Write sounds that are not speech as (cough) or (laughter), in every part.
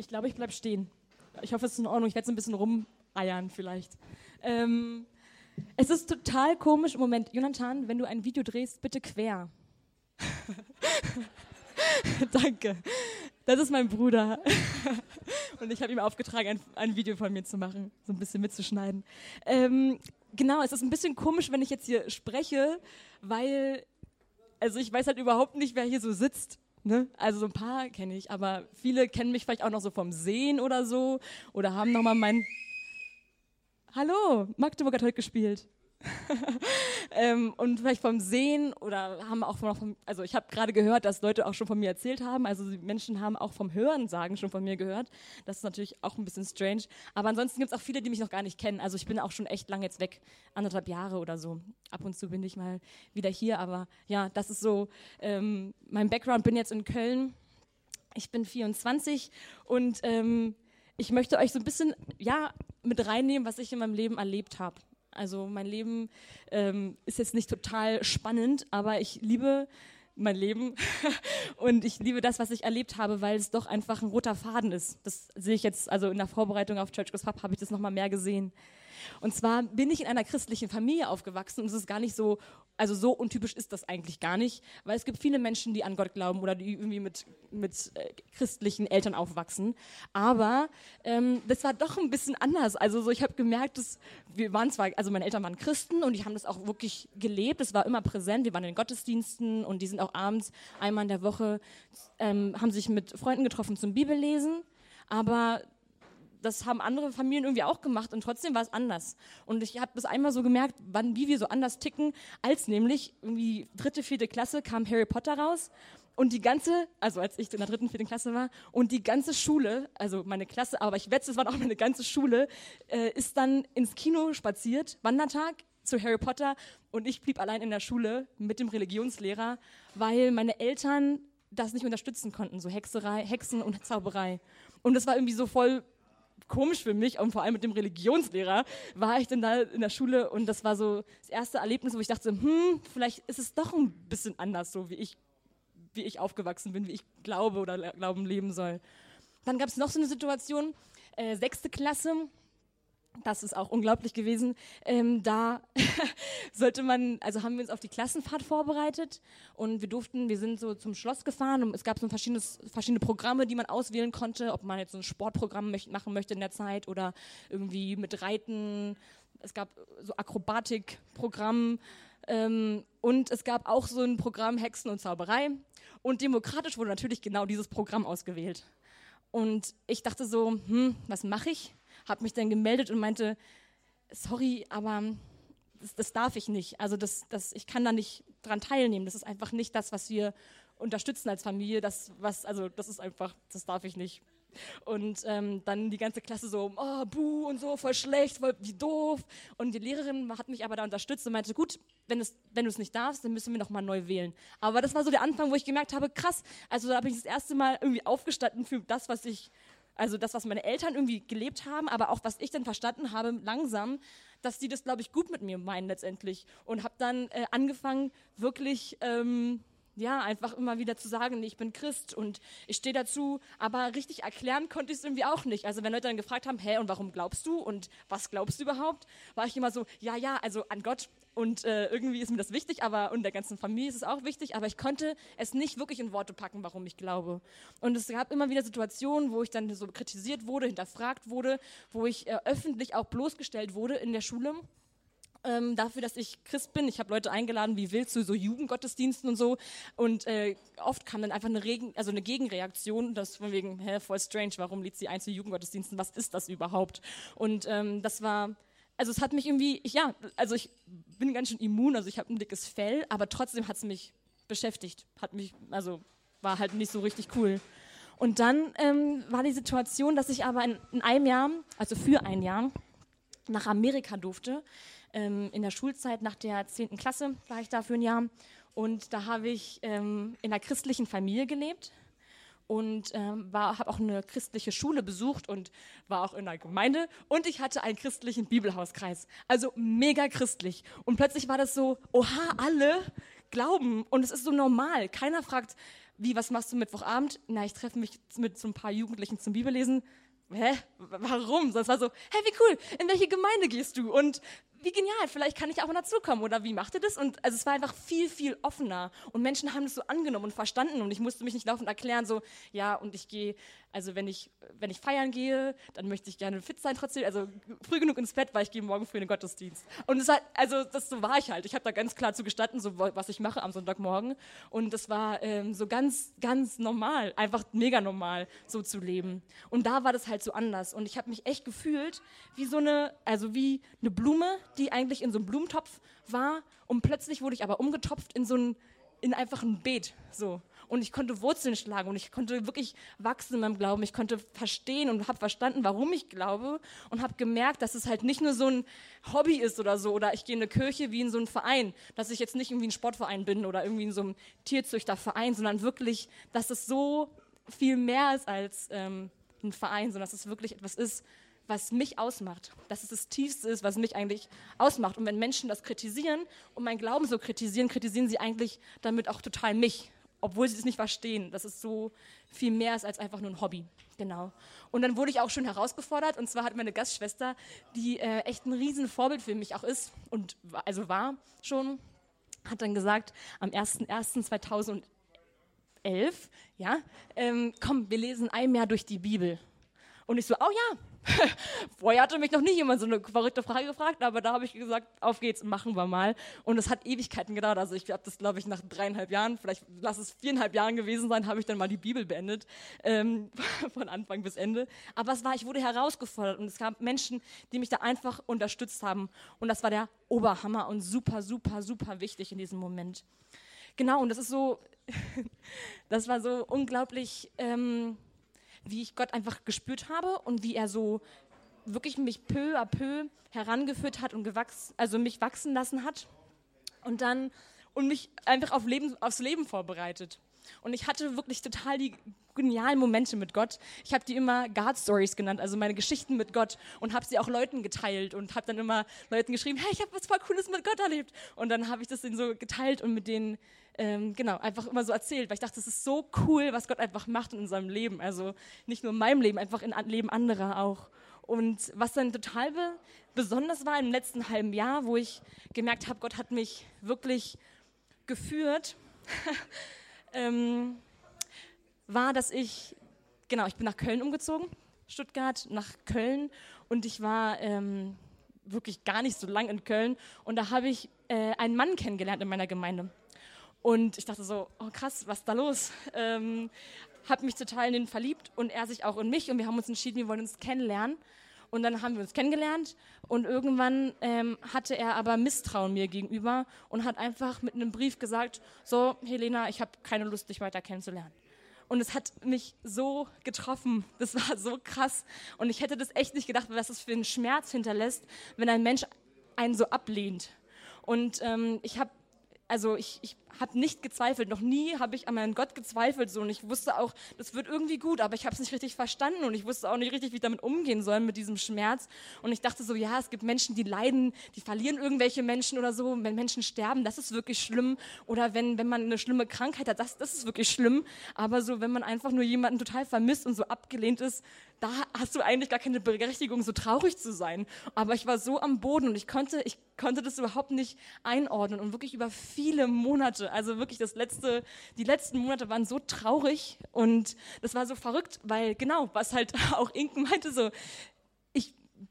Ich glaube, ich bleibe stehen. Ich hoffe, es ist in Ordnung. Ich werde so ein bisschen rumeiern vielleicht. Ähm, es ist total komisch im Moment. Jonathan, wenn du ein Video drehst, bitte quer. (laughs) Danke. Das ist mein Bruder. (laughs) Und ich habe ihm aufgetragen, ein, ein, Video von mir zu machen, so ein bisschen mitzuschneiden. Ähm, genau, es ist ein bisschen komisch, wenn ich jetzt hier spreche, weil, also ich weiß halt überhaupt nicht, wer hier so sitzt. Ne? Also so ein paar kenne ich, aber viele kennen mich vielleicht auch noch so vom Sehen oder so oder haben nochmal mein... Hallo, Magdeburg hat heute gespielt. (laughs) ähm, und vielleicht vom Sehen oder haben auch vom, also ich habe gerade gehört, dass Leute auch schon von mir erzählt haben, also Menschen haben auch vom Hören sagen schon von mir gehört. Das ist natürlich auch ein bisschen strange. Aber ansonsten gibt es auch viele, die mich noch gar nicht kennen. Also ich bin auch schon echt lange jetzt weg, anderthalb Jahre oder so. Ab und zu bin ich mal wieder hier, aber ja, das ist so ähm, mein Background. Bin jetzt in Köln. Ich bin 24 und ähm, ich möchte euch so ein bisschen ja mit reinnehmen, was ich in meinem Leben erlebt habe. Also mein Leben ähm, ist jetzt nicht total spannend, aber ich liebe mein Leben (laughs) und ich liebe das, was ich erlebt habe, weil es doch einfach ein roter Faden ist. Das sehe ich jetzt, also in der Vorbereitung auf Church Goes Pub habe ich das nochmal mehr gesehen. Und zwar bin ich in einer christlichen Familie aufgewachsen und es ist gar nicht so, also so untypisch ist das eigentlich gar nicht, weil es gibt viele Menschen, die an Gott glauben oder die irgendwie mit, mit äh, christlichen Eltern aufwachsen. Aber ähm, das war doch ein bisschen anders. Also so, ich habe gemerkt, dass wir waren zwar, also meine Eltern waren Christen und die haben das auch wirklich gelebt. Es war immer präsent. Wir waren in Gottesdiensten und die sind auch abends einmal in der Woche ähm, haben sich mit Freunden getroffen zum Bibellesen. Aber das haben andere Familien irgendwie auch gemacht und trotzdem war es anders. Und ich habe das einmal so gemerkt, wann, wie wir so anders ticken, als nämlich irgendwie dritte, vierte Klasse kam Harry Potter raus und die ganze, also als ich in der dritten, vierten Klasse war, und die ganze Schule, also meine Klasse, aber ich wette, es war auch meine ganze Schule, äh, ist dann ins Kino spaziert, Wandertag zu Harry Potter und ich blieb allein in der Schule mit dem Religionslehrer, weil meine Eltern das nicht unterstützen konnten, so Hexerei, Hexen und Zauberei. Und das war irgendwie so voll komisch für mich und vor allem mit dem Religionslehrer war ich dann da in der Schule und das war so das erste Erlebnis, wo ich dachte, hm, vielleicht ist es doch ein bisschen anders, so wie ich, wie ich aufgewachsen bin, wie ich glaube oder glauben leben soll. Dann gab es noch so eine Situation, äh, sechste Klasse, das ist auch unglaublich gewesen. Ähm, da (laughs) sollte man, also haben wir uns auf die Klassenfahrt vorbereitet und wir durften, wir sind so zum Schloss gefahren und es gab so verschiedene Programme, die man auswählen konnte, ob man jetzt so ein Sportprogramm möcht, machen möchte in der Zeit oder irgendwie mit Reiten. Es gab so Akrobatikprogramm ähm, und es gab auch so ein Programm Hexen und Zauberei und demokratisch wurde natürlich genau dieses Programm ausgewählt. Und ich dachte so, hm, was mache ich? Habe mich dann gemeldet und meinte, sorry, aber das, das, darf ich nicht. Also das, das, ich kann da nicht dran teilnehmen. Das ist einfach nicht das, was wir unterstützen als Familie. Das, was, also das ist einfach, das darf ich nicht. Und ähm, dann die ganze Klasse so, oh, buh und so, voll schlecht, voll wie doof. Und die Lehrerin hat mich aber da unterstützt und meinte, gut, wenn, es, wenn du es nicht darfst, dann müssen wir nochmal neu wählen. Aber das war so der Anfang, wo ich gemerkt habe, krass, also da bin ich das erste Mal irgendwie aufgestanden für das, was ich also das, was meine Eltern irgendwie gelebt haben, aber auch was ich dann verstanden habe langsam, dass die das, glaube ich, gut mit mir meinen letztendlich. Und habe dann äh, angefangen, wirklich... Ähm, ja, einfach immer wieder zu sagen, ich bin Christ und ich stehe dazu, aber richtig erklären konnte ich es irgendwie auch nicht. Also wenn Leute dann gefragt haben, hä, und warum glaubst du und was glaubst du überhaupt, war ich immer so, ja, ja, also an Gott und äh, irgendwie ist mir das wichtig, aber und der ganzen Familie ist es auch wichtig, aber ich konnte es nicht wirklich in Worte packen, warum ich glaube. Und es gab immer wieder Situationen, wo ich dann so kritisiert wurde, hinterfragt wurde, wo ich äh, öffentlich auch bloßgestellt wurde in der Schule. Ähm, dafür, dass ich Christ bin. Ich habe Leute eingeladen, wie wild zu so Jugendgottesdiensten und so. Und äh, oft kam dann einfach eine, Regen, also eine Gegenreaktion, das von wegen, hä, voll strange, warum lädt sie ein zu Jugendgottesdiensten? Was ist das überhaupt? Und ähm, das war also es hat mich irgendwie, ich, ja, also ich bin ganz schön immun, also ich habe ein dickes Fell, aber trotzdem hat es mich beschäftigt, hat mich, also war halt nicht so richtig cool. Und dann ähm, war die Situation, dass ich aber in, in, einem Jahr, also für ein Jahr, nach Amerika durfte. Ähm, in der Schulzeit, nach der 10. Klasse war ich da für ein Jahr. Und da habe ich ähm, in einer christlichen Familie gelebt und ähm, habe auch eine christliche Schule besucht und war auch in einer Gemeinde und ich hatte einen christlichen Bibelhauskreis. Also mega christlich. Und plötzlich war das so, oha, alle glauben und es ist so normal. Keiner fragt, wie, was machst du Mittwochabend? Na, ich treffe mich mit so ein paar Jugendlichen zum Bibellesen. Hä? Warum? Das war so, hä, wie cool, in welche Gemeinde gehst du? Und wie genial, vielleicht kann ich auch mal dazukommen oder wie macht ihr das? Und also es war einfach viel, viel offener und Menschen haben das so angenommen und verstanden und ich musste mich nicht laufend erklären, so, ja, und ich gehe, also wenn ich, wenn ich feiern gehe, dann möchte ich gerne fit sein trotzdem, also früh genug ins Bett, weil ich gehe morgen früh in den Gottesdienst. Und es war, also das so war ich halt. Ich habe da ganz klar zu gestatten, so was ich mache am Sonntagmorgen und das war ähm, so ganz, ganz normal, einfach mega normal, so zu leben. Und da war das halt so anders und ich habe mich echt gefühlt wie so eine, also wie eine Blume, die eigentlich in so einem Blumentopf war und plötzlich wurde ich aber umgetopft in so ein, in einfach ein Beet, so. Und ich konnte Wurzeln schlagen und ich konnte wirklich wachsen in meinem Glauben. Ich konnte verstehen und habe verstanden, warum ich glaube und habe gemerkt, dass es halt nicht nur so ein Hobby ist oder so oder ich gehe in eine Kirche wie in so einen Verein, dass ich jetzt nicht irgendwie ein Sportverein bin oder irgendwie in so einem Tierzüchterverein, sondern wirklich, dass es so viel mehr ist als ähm, ein Verein, sondern dass es wirklich etwas ist, was mich ausmacht, dass es das Tiefste ist, was mich eigentlich ausmacht. Und wenn Menschen das kritisieren und meinen Glauben so kritisieren, kritisieren sie eigentlich damit auch total mich, obwohl sie es nicht verstehen, dass es so viel mehr ist als einfach nur ein Hobby. Genau. Und dann wurde ich auch schon herausgefordert und zwar hat meine Gastschwester, die äh, echt ein Riesenvorbild für mich auch ist und also war schon, hat dann gesagt, am 01.01.2011, ja, ähm, komm, wir lesen ein Jahr durch die Bibel. Und ich so, oh ja, (laughs) Vorher hatte mich noch nie jemand so eine verrückte Frage gefragt, aber da habe ich gesagt, auf geht's, machen wir mal. Und es hat Ewigkeiten gedauert. Also ich habe das, glaube ich, nach dreieinhalb Jahren, vielleicht lass es viereinhalb Jahren gewesen sein, habe ich dann mal die Bibel beendet, ähm, (laughs) von Anfang bis Ende. Aber es war, ich wurde herausgefordert und es gab Menschen, die mich da einfach unterstützt haben. Und das war der Oberhammer und super, super, super wichtig in diesem Moment. Genau, und das ist so, (laughs) das war so unglaublich... Ähm, wie ich Gott einfach gespürt habe und wie er so wirklich mich peu à peu herangeführt hat und gewachsen, also mich wachsen lassen hat und dann und mich einfach auf Leben, aufs Leben vorbereitet. Und ich hatte wirklich total die genialen Momente mit Gott. Ich habe die immer God Stories genannt, also meine Geschichten mit Gott und habe sie auch Leuten geteilt und habe dann immer Leuten geschrieben, hey, ich habe was voll Cooles mit Gott erlebt. Und dann habe ich das denen so geteilt und mit denen ähm, genau einfach immer so erzählt, weil ich dachte, das ist so cool, was Gott einfach macht in unserem Leben. Also nicht nur in meinem Leben, einfach in Leben anderer auch. Und was dann total be besonders war im letzten halben Jahr, wo ich gemerkt habe, Gott hat mich wirklich geführt. (laughs) ähm, war, dass ich, genau, ich bin nach Köln umgezogen, Stuttgart nach Köln und ich war ähm, wirklich gar nicht so lang in Köln und da habe ich äh, einen Mann kennengelernt in meiner Gemeinde. Und ich dachte so, oh krass, was ist da los? Ähm, habe mich total in ihn verliebt und er sich auch in mich und wir haben uns entschieden, wir wollen uns kennenlernen. Und dann haben wir uns kennengelernt und irgendwann ähm, hatte er aber Misstrauen mir gegenüber und hat einfach mit einem Brief gesagt, so Helena, ich habe keine Lust, dich weiter kennenzulernen. Und es hat mich so getroffen. Das war so krass. Und ich hätte das echt nicht gedacht, was das für einen Schmerz hinterlässt, wenn ein Mensch einen so ablehnt. Und ähm, ich habe also ich, ich habe nicht gezweifelt, noch nie habe ich an meinen Gott gezweifelt so. Und ich wusste auch, das wird irgendwie gut, aber ich habe es nicht richtig verstanden und ich wusste auch nicht richtig, wie ich damit umgehen soll mit diesem Schmerz. Und ich dachte so, ja, es gibt Menschen, die leiden, die verlieren irgendwelche Menschen oder so, wenn Menschen sterben, das ist wirklich schlimm. Oder wenn, wenn man eine schlimme Krankheit hat, das, das ist wirklich schlimm, aber so, wenn man einfach nur jemanden total vermisst und so abgelehnt ist, da hast du eigentlich gar keine Berechtigung, so traurig zu sein. Aber ich war so am Boden und ich konnte, ich konnte das überhaupt nicht einordnen. Und wirklich über viele Monate, also wirklich das letzte, die letzten Monate waren so traurig und das war so verrückt, weil genau, was halt (laughs) auch Inken meinte, so,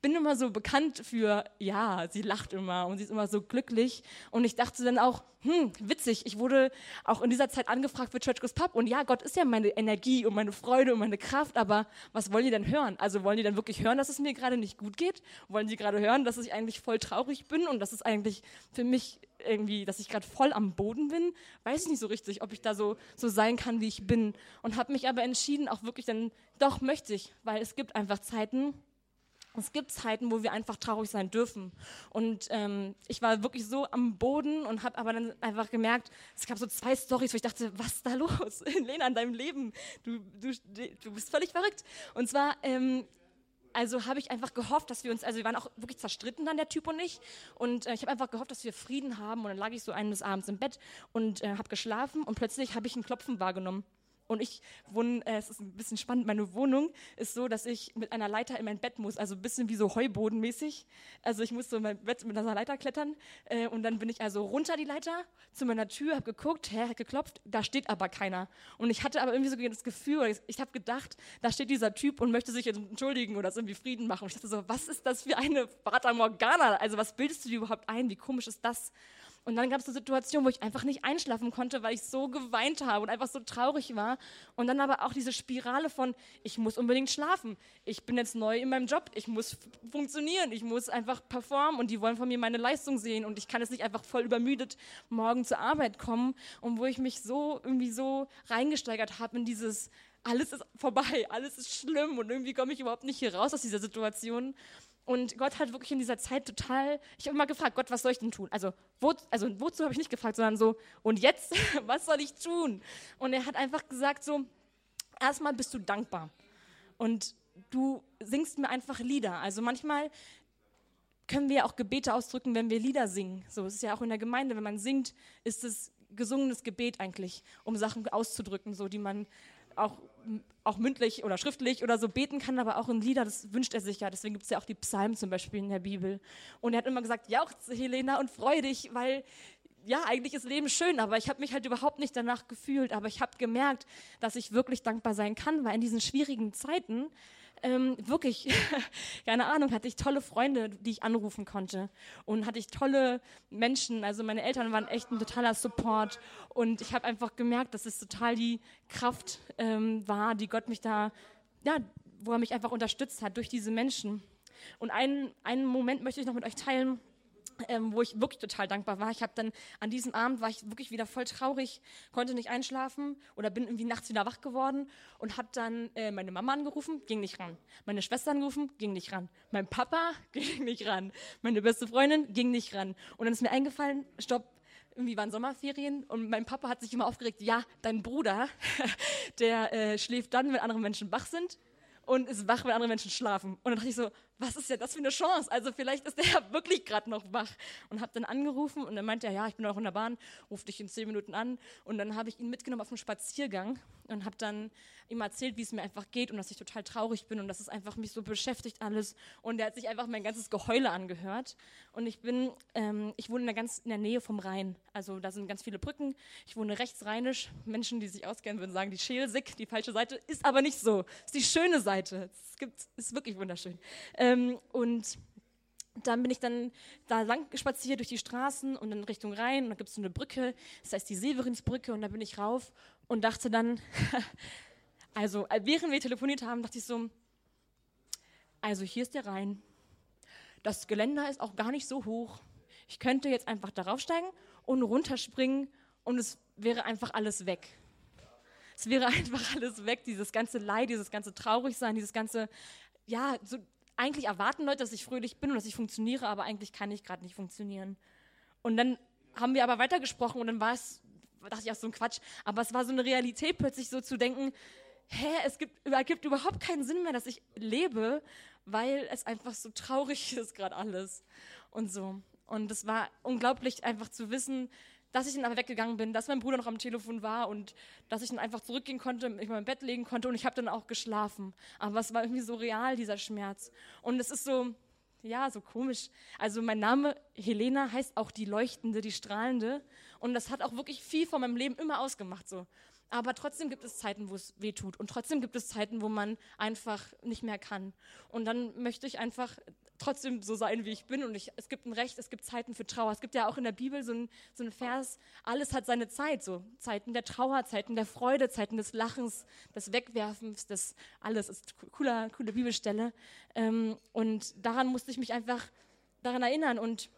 bin immer so bekannt für, ja, sie lacht immer und sie ist immer so glücklich. Und ich dachte dann auch, hm, witzig, ich wurde auch in dieser Zeit angefragt für Church Goes Pub. Und ja, Gott ist ja meine Energie und meine Freude und meine Kraft, aber was wollen die denn hören? Also wollen die dann wirklich hören, dass es mir gerade nicht gut geht? Wollen die gerade hören, dass ich eigentlich voll traurig bin und dass es eigentlich für mich irgendwie, dass ich gerade voll am Boden bin? Weiß ich nicht so richtig, ob ich da so, so sein kann, wie ich bin. Und habe mich aber entschieden, auch wirklich dann, doch möchte ich, weil es gibt einfach Zeiten, es gibt Zeiten, wo wir einfach traurig sein dürfen. Und ähm, ich war wirklich so am Boden und habe aber dann einfach gemerkt, es gab so zwei Stories, wo ich dachte, was ist da los? (laughs) Lena, in deinem Leben, du, du, du bist völlig verrückt. Und zwar, ähm, also habe ich einfach gehofft, dass wir uns, also wir waren auch wirklich zerstritten dann, der Typ und ich. Und äh, ich habe einfach gehofft, dass wir Frieden haben. Und dann lag ich so eines Abends im Bett und äh, habe geschlafen und plötzlich habe ich ein Klopfen wahrgenommen. Und ich wohne, äh, es ist ein bisschen spannend, meine Wohnung ist so, dass ich mit einer Leiter in mein Bett muss, also ein bisschen wie so Heubodenmäßig. Also ich muss so in mein Bett mit einer Leiter klettern äh, und dann bin ich also runter die Leiter zu meiner Tür, habe geguckt, hä, geklopft, da steht aber keiner. Und ich hatte aber irgendwie so das Gefühl, ich, ich habe gedacht, da steht dieser Typ und möchte sich entschuldigen oder irgendwie Frieden machen. Und ich dachte so, was ist das für eine Fata Morgana? Also was bildest du dir überhaupt ein? Wie komisch ist das? Und dann gab es eine Situation, wo ich einfach nicht einschlafen konnte, weil ich so geweint habe und einfach so traurig war. Und dann aber auch diese Spirale von, ich muss unbedingt schlafen. Ich bin jetzt neu in meinem Job. Ich muss funktionieren. Ich muss einfach performen und die wollen von mir meine Leistung sehen. Und ich kann jetzt nicht einfach voll übermüdet morgen zur Arbeit kommen. Und wo ich mich so irgendwie so reingesteigert habe in dieses, alles ist vorbei, (laughs) alles ist schlimm und irgendwie komme ich überhaupt nicht hier raus aus dieser Situation. Und Gott hat wirklich in dieser Zeit total, ich habe immer gefragt, Gott, was soll ich denn tun? Also, wo, also wozu habe ich nicht gefragt, sondern so, und jetzt, (laughs) was soll ich tun? Und er hat einfach gesagt so, erstmal bist du dankbar. Und du singst mir einfach Lieder. Also manchmal können wir auch Gebete ausdrücken, wenn wir Lieder singen. So, es ist ja auch in der Gemeinde, wenn man singt, ist es gesungenes Gebet eigentlich, um Sachen auszudrücken, so die man auch, auch mündlich oder schriftlich oder so beten kann, aber auch in Lieder, das wünscht er sich ja. Deswegen gibt es ja auch die Psalmen zum Beispiel in der Bibel. Und er hat immer gesagt, jauchze Helena und freu dich, weil ja, eigentlich ist Leben schön, aber ich habe mich halt überhaupt nicht danach gefühlt. Aber ich habe gemerkt, dass ich wirklich dankbar sein kann, weil in diesen schwierigen Zeiten ähm, wirklich, (laughs) keine Ahnung, hatte ich tolle Freunde, die ich anrufen konnte. Und hatte ich tolle Menschen. Also meine Eltern waren echt ein totaler Support. Und ich habe einfach gemerkt, dass es total die Kraft ähm, war, die Gott mich da, ja, wo er mich einfach unterstützt hat durch diese Menschen. Und einen, einen Moment möchte ich noch mit euch teilen ähm, wo ich wirklich total dankbar war. Ich habe dann an diesem Abend war ich wirklich wieder voll traurig, konnte nicht einschlafen oder bin irgendwie nachts wieder wach geworden und habe dann äh, meine Mama angerufen, ging nicht ran. Meine Schwester angerufen, ging nicht ran. Mein Papa (laughs) ging nicht ran. Meine beste Freundin ging nicht ran. Und dann ist mir eingefallen, stopp, irgendwie waren Sommerferien und mein Papa hat sich immer aufgeregt, ja, dein Bruder, (laughs) der äh, schläft dann, wenn andere Menschen wach sind und ist wach, wenn andere Menschen schlafen. Und dann dachte ich so, was ist ja das für eine Chance? Also vielleicht ist der ja (laughs) wirklich gerade noch wach. Und habe dann angerufen und dann meinte er, ja, ich bin noch in der Bahn, ruf dich in zehn Minuten an. Und dann habe ich ihn mitgenommen auf einen Spaziergang und habe dann ihm erzählt, wie es mir einfach geht und dass ich total traurig bin und dass es einfach mich so beschäftigt alles. Und er hat sich einfach mein ganzes Geheule angehört. Und ich bin, ähm, ich wohne in der, ganz, in der Nähe vom Rhein. Also da sind ganz viele Brücken. Ich wohne rechtsrheinisch. Menschen, die sich auskennen, würden sagen, die Schelsig, die falsche Seite, ist aber nicht so. Ist die schöne Seite. Es gibt, ist wirklich wunderschön. Ähm, und dann bin ich dann da lang spaziert durch die Straßen und dann Richtung Rhein und da gibt es so eine Brücke, das heißt die Severinsbrücke und da bin ich rauf und dachte dann, (laughs) also äh, während wir telefoniert haben, dachte ich so, also hier ist der Rhein, das Geländer ist auch gar nicht so hoch, ich könnte jetzt einfach darauf steigen und runterspringen und es wäre einfach alles weg. Es wäre (laughs) einfach alles weg, dieses ganze Leid, dieses ganze Traurigsein, dieses ganze, ja, so eigentlich erwarten Leute, dass ich fröhlich bin und dass ich funktioniere, aber eigentlich kann ich gerade nicht funktionieren. Und dann haben wir aber weitergesprochen und dann war es, dachte ich auch so ein Quatsch, aber es war so eine Realität plötzlich so zu denken, hä, es gibt, ergibt überhaupt keinen Sinn mehr, dass ich lebe, weil es einfach so traurig (laughs) ist gerade alles und so. Und es war unglaublich einfach zu wissen, dass ich dann aber weggegangen bin, dass mein Bruder noch am Telefon war und dass ich dann einfach zurückgehen konnte, mich mal im Bett legen konnte und ich habe dann auch geschlafen. Aber es war irgendwie so real, dieser Schmerz. Und es ist so, ja, so komisch. Also mein Name Helena heißt auch die Leuchtende, die Strahlende. Und das hat auch wirklich viel von meinem Leben immer ausgemacht so. Aber trotzdem gibt es Zeiten, wo es weh tut. Und trotzdem gibt es Zeiten, wo man einfach nicht mehr kann. Und dann möchte ich einfach trotzdem so sein, wie ich bin. Und ich, es gibt ein Recht, es gibt Zeiten für Trauer. Es gibt ja auch in der Bibel so ein, so ein Vers, alles hat seine Zeit. So Zeiten der Trauer, Zeiten der Freude, Zeiten des Lachens, des Wegwerfens, das alles ist cooler, coole Bibelstelle. Ähm, und daran musste ich mich einfach daran erinnern. Und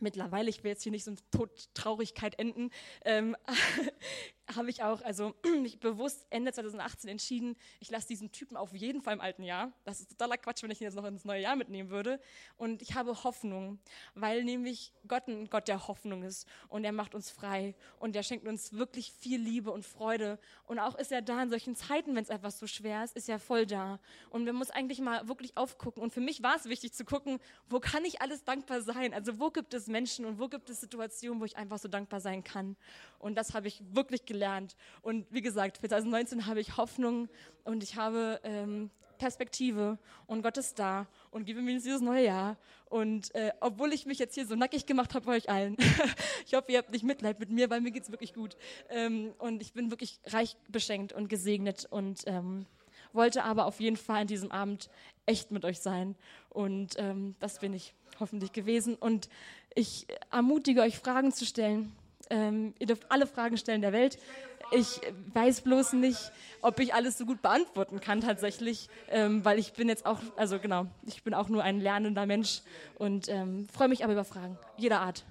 mittlerweile, ich will jetzt hier nicht so in Todtraurigkeit enden, ähm, (laughs) habe ich auch also (clears throat) mich bewusst Ende 2018 entschieden, ich lasse diesen Typen auf jeden Fall im alten Jahr. Das ist totaler Quatsch, wenn ich ihn jetzt noch ins neue Jahr mitnehmen würde. Und ich habe Hoffnung, weil nämlich Gott ein Gott der Hoffnung ist und er macht uns frei und er schenkt uns wirklich viel Liebe und Freude. Und auch ist er da in solchen Zeiten, wenn es etwas so schwer ist, ist er voll da. Und man muss eigentlich mal wirklich aufgucken. Und für mich war es wichtig zu gucken, wo kann ich alles dankbar sein? Also wo gibt es Menschen und wo gibt es Situationen, wo ich einfach so dankbar sein kann? Und das habe ich wirklich gelernt gelernt. Und wie gesagt, für 2019 habe ich Hoffnung und ich habe ähm, Perspektive und Gott ist da und gebe mir dieses neue Jahr. Und äh, obwohl ich mich jetzt hier so nackig gemacht habe bei euch allen, (laughs) ich hoffe, ihr habt nicht Mitleid mit mir, weil mir geht es wirklich gut. Ähm, und ich bin wirklich reich beschenkt und gesegnet und ähm, wollte aber auf jeden Fall an diesem Abend echt mit euch sein. Und ähm, das bin ich hoffentlich gewesen. Und ich ermutige euch, Fragen zu stellen. Ähm, ihr dürft alle Fragen stellen der Welt. Ich weiß bloß nicht, ob ich alles so gut beantworten kann tatsächlich, ähm, weil ich bin jetzt auch, also genau, ich bin auch nur ein lernender Mensch und ähm, freue mich aber über Fragen jeder Art.